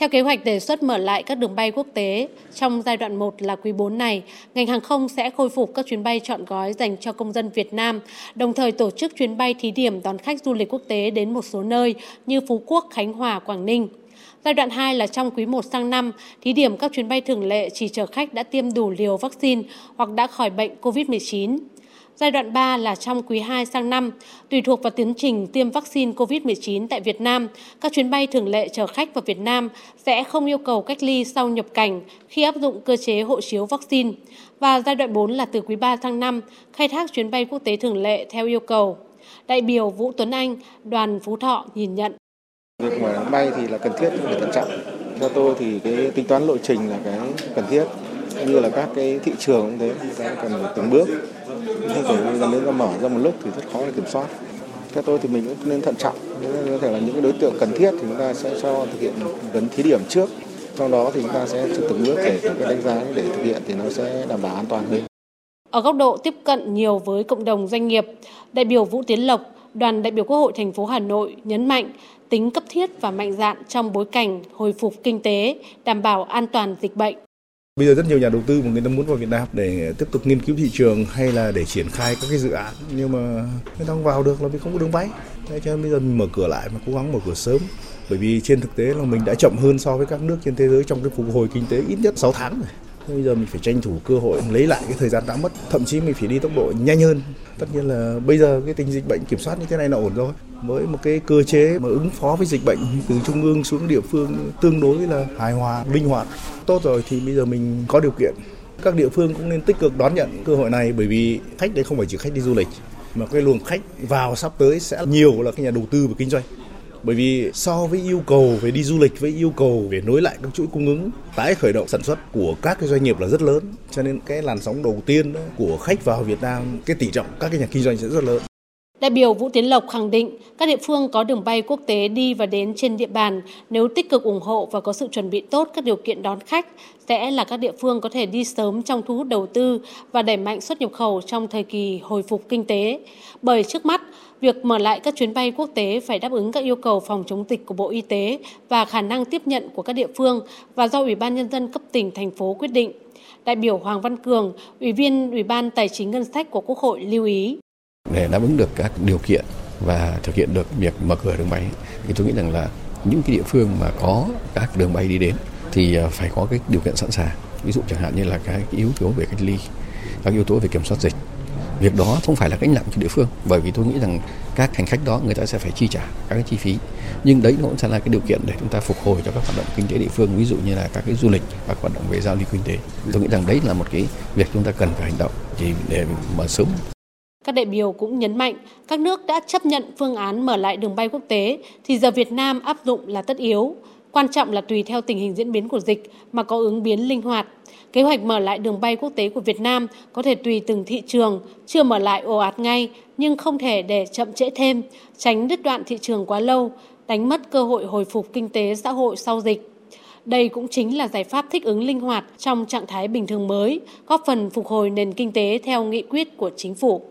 Theo kế hoạch đề xuất mở lại các đường bay quốc tế, trong giai đoạn 1 là quý 4 này, ngành hàng không sẽ khôi phục các chuyến bay chọn gói dành cho công dân Việt Nam, đồng thời tổ chức chuyến bay thí điểm đón khách du lịch quốc tế đến một số nơi như Phú Quốc, Khánh Hòa, Quảng Ninh. Giai đoạn 2 là trong quý 1 sang năm, thí điểm các chuyến bay thường lệ chỉ chở khách đã tiêm đủ liều vaccine hoặc đã khỏi bệnh COVID-19. Giai đoạn 3 là trong quý 2 sang năm, tùy thuộc vào tiến trình tiêm vaccine COVID-19 tại Việt Nam, các chuyến bay thường lệ chở khách vào Việt Nam sẽ không yêu cầu cách ly sau nhập cảnh khi áp dụng cơ chế hộ chiếu vaccine. Và giai đoạn 4 là từ quý 3 sang năm, khai thác chuyến bay quốc tế thường lệ theo yêu cầu. Đại biểu Vũ Tuấn Anh, đoàn Phú Thọ nhìn nhận. Việc mở bay thì là cần thiết để thận trọng. Theo tôi thì cái tính toán lộ trình là cái cần thiết như là các cái thị trường cũng thế chúng ta cần từng bước. Không thể là nếu ta mở ra một lúc thì rất khó để kiểm soát. Theo tôi thì mình cũng nên thận trọng. Có thể là những cái đối tượng cần thiết thì chúng ta sẽ cho thực hiện vấn thí điểm trước. Trong đó thì chúng ta sẽ từng bước để cái đánh giá để thực hiện thì nó sẽ đảm bảo an toàn hơn. Ở góc độ tiếp cận nhiều với cộng đồng doanh nghiệp, đại biểu Vũ Tiến Lộc, đoàn đại biểu Quốc hội thành phố Hà Nội nhấn mạnh tính cấp thiết và mạnh dạn trong bối cảnh hồi phục kinh tế, đảm bảo an toàn dịch bệnh. Bây giờ rất nhiều nhà đầu tư mà người ta muốn vào Việt Nam để tiếp tục nghiên cứu thị trường hay là để triển khai các cái dự án nhưng mà người ta không vào được là vì không có đường bay. Thế cho nên bây giờ mình mở cửa lại mà cố gắng mở cửa sớm bởi vì trên thực tế là mình đã chậm hơn so với các nước trên thế giới trong cái phục hồi kinh tế ít nhất 6 tháng rồi. Bây giờ mình phải tranh thủ cơ hội lấy lại cái thời gian đã mất, thậm chí mình phải đi tốc độ nhanh hơn. Tất nhiên là bây giờ cái tình dịch bệnh kiểm soát như thế này là ổn rồi. Với một cái cơ chế mà ứng phó với dịch bệnh từ trung ương xuống địa phương tương đối là hài hòa, linh hoạt. Tốt rồi thì bây giờ mình có điều kiện. Các địa phương cũng nên tích cực đón nhận cơ hội này bởi vì khách đây không phải chỉ khách đi du lịch mà cái luồng khách vào sắp tới sẽ nhiều là cái nhà đầu tư và kinh doanh bởi vì so với yêu cầu về đi du lịch với yêu cầu về nối lại các chuỗi cung ứng tái khởi động sản xuất của các cái doanh nghiệp là rất lớn cho nên cái làn sóng đầu tiên của khách vào Việt Nam cái tỷ trọng các cái nhà kinh doanh sẽ rất lớn Đại biểu Vũ Tiến Lộc khẳng định các địa phương có đường bay quốc tế đi và đến trên địa bàn nếu tích cực ủng hộ và có sự chuẩn bị tốt các điều kiện đón khách sẽ là các địa phương có thể đi sớm trong thu hút đầu tư và đẩy mạnh xuất nhập khẩu trong thời kỳ hồi phục kinh tế. Bởi trước mắt, việc mở lại các chuyến bay quốc tế phải đáp ứng các yêu cầu phòng chống dịch của Bộ Y tế và khả năng tiếp nhận của các địa phương và do Ủy ban Nhân dân cấp tỉnh, thành phố quyết định. Đại biểu Hoàng Văn Cường, Ủy viên Ủy ban Tài chính Ngân sách của Quốc hội lưu ý để đáp ứng được các điều kiện và thực hiện được việc mở cửa đường bay. Thì tôi nghĩ rằng là những cái địa phương mà có các đường bay đi đến thì à, phải có cái điều kiện sẵn sàng. Ví dụ chẳng hạn như là cái yếu tố về cách ly, các yếu tố về kiểm soát dịch. Việc đó không phải là gánh nặng cho địa phương, bởi vì tôi nghĩ rằng các hành khách đó người ta sẽ phải chi trả các cái chi phí. Nhưng đấy nó cũng sẽ là cái điều kiện để chúng ta phục hồi cho các hoạt động kinh tế địa phương, ví dụ như là các cái du lịch, các hoạt động về giao lưu kinh tế. Tôi nghĩ rằng đấy là một cái việc chúng ta cần phải hành động thì để mà sớm các đại biểu cũng nhấn mạnh các nước đã chấp nhận phương án mở lại đường bay quốc tế thì giờ Việt Nam áp dụng là tất yếu. Quan trọng là tùy theo tình hình diễn biến của dịch mà có ứng biến linh hoạt. Kế hoạch mở lại đường bay quốc tế của Việt Nam có thể tùy từng thị trường, chưa mở lại ồ ạt ngay nhưng không thể để chậm trễ thêm, tránh đứt đoạn thị trường quá lâu, đánh mất cơ hội hồi phục kinh tế xã hội sau dịch. Đây cũng chính là giải pháp thích ứng linh hoạt trong trạng thái bình thường mới, góp phần phục hồi nền kinh tế theo nghị quyết của chính phủ.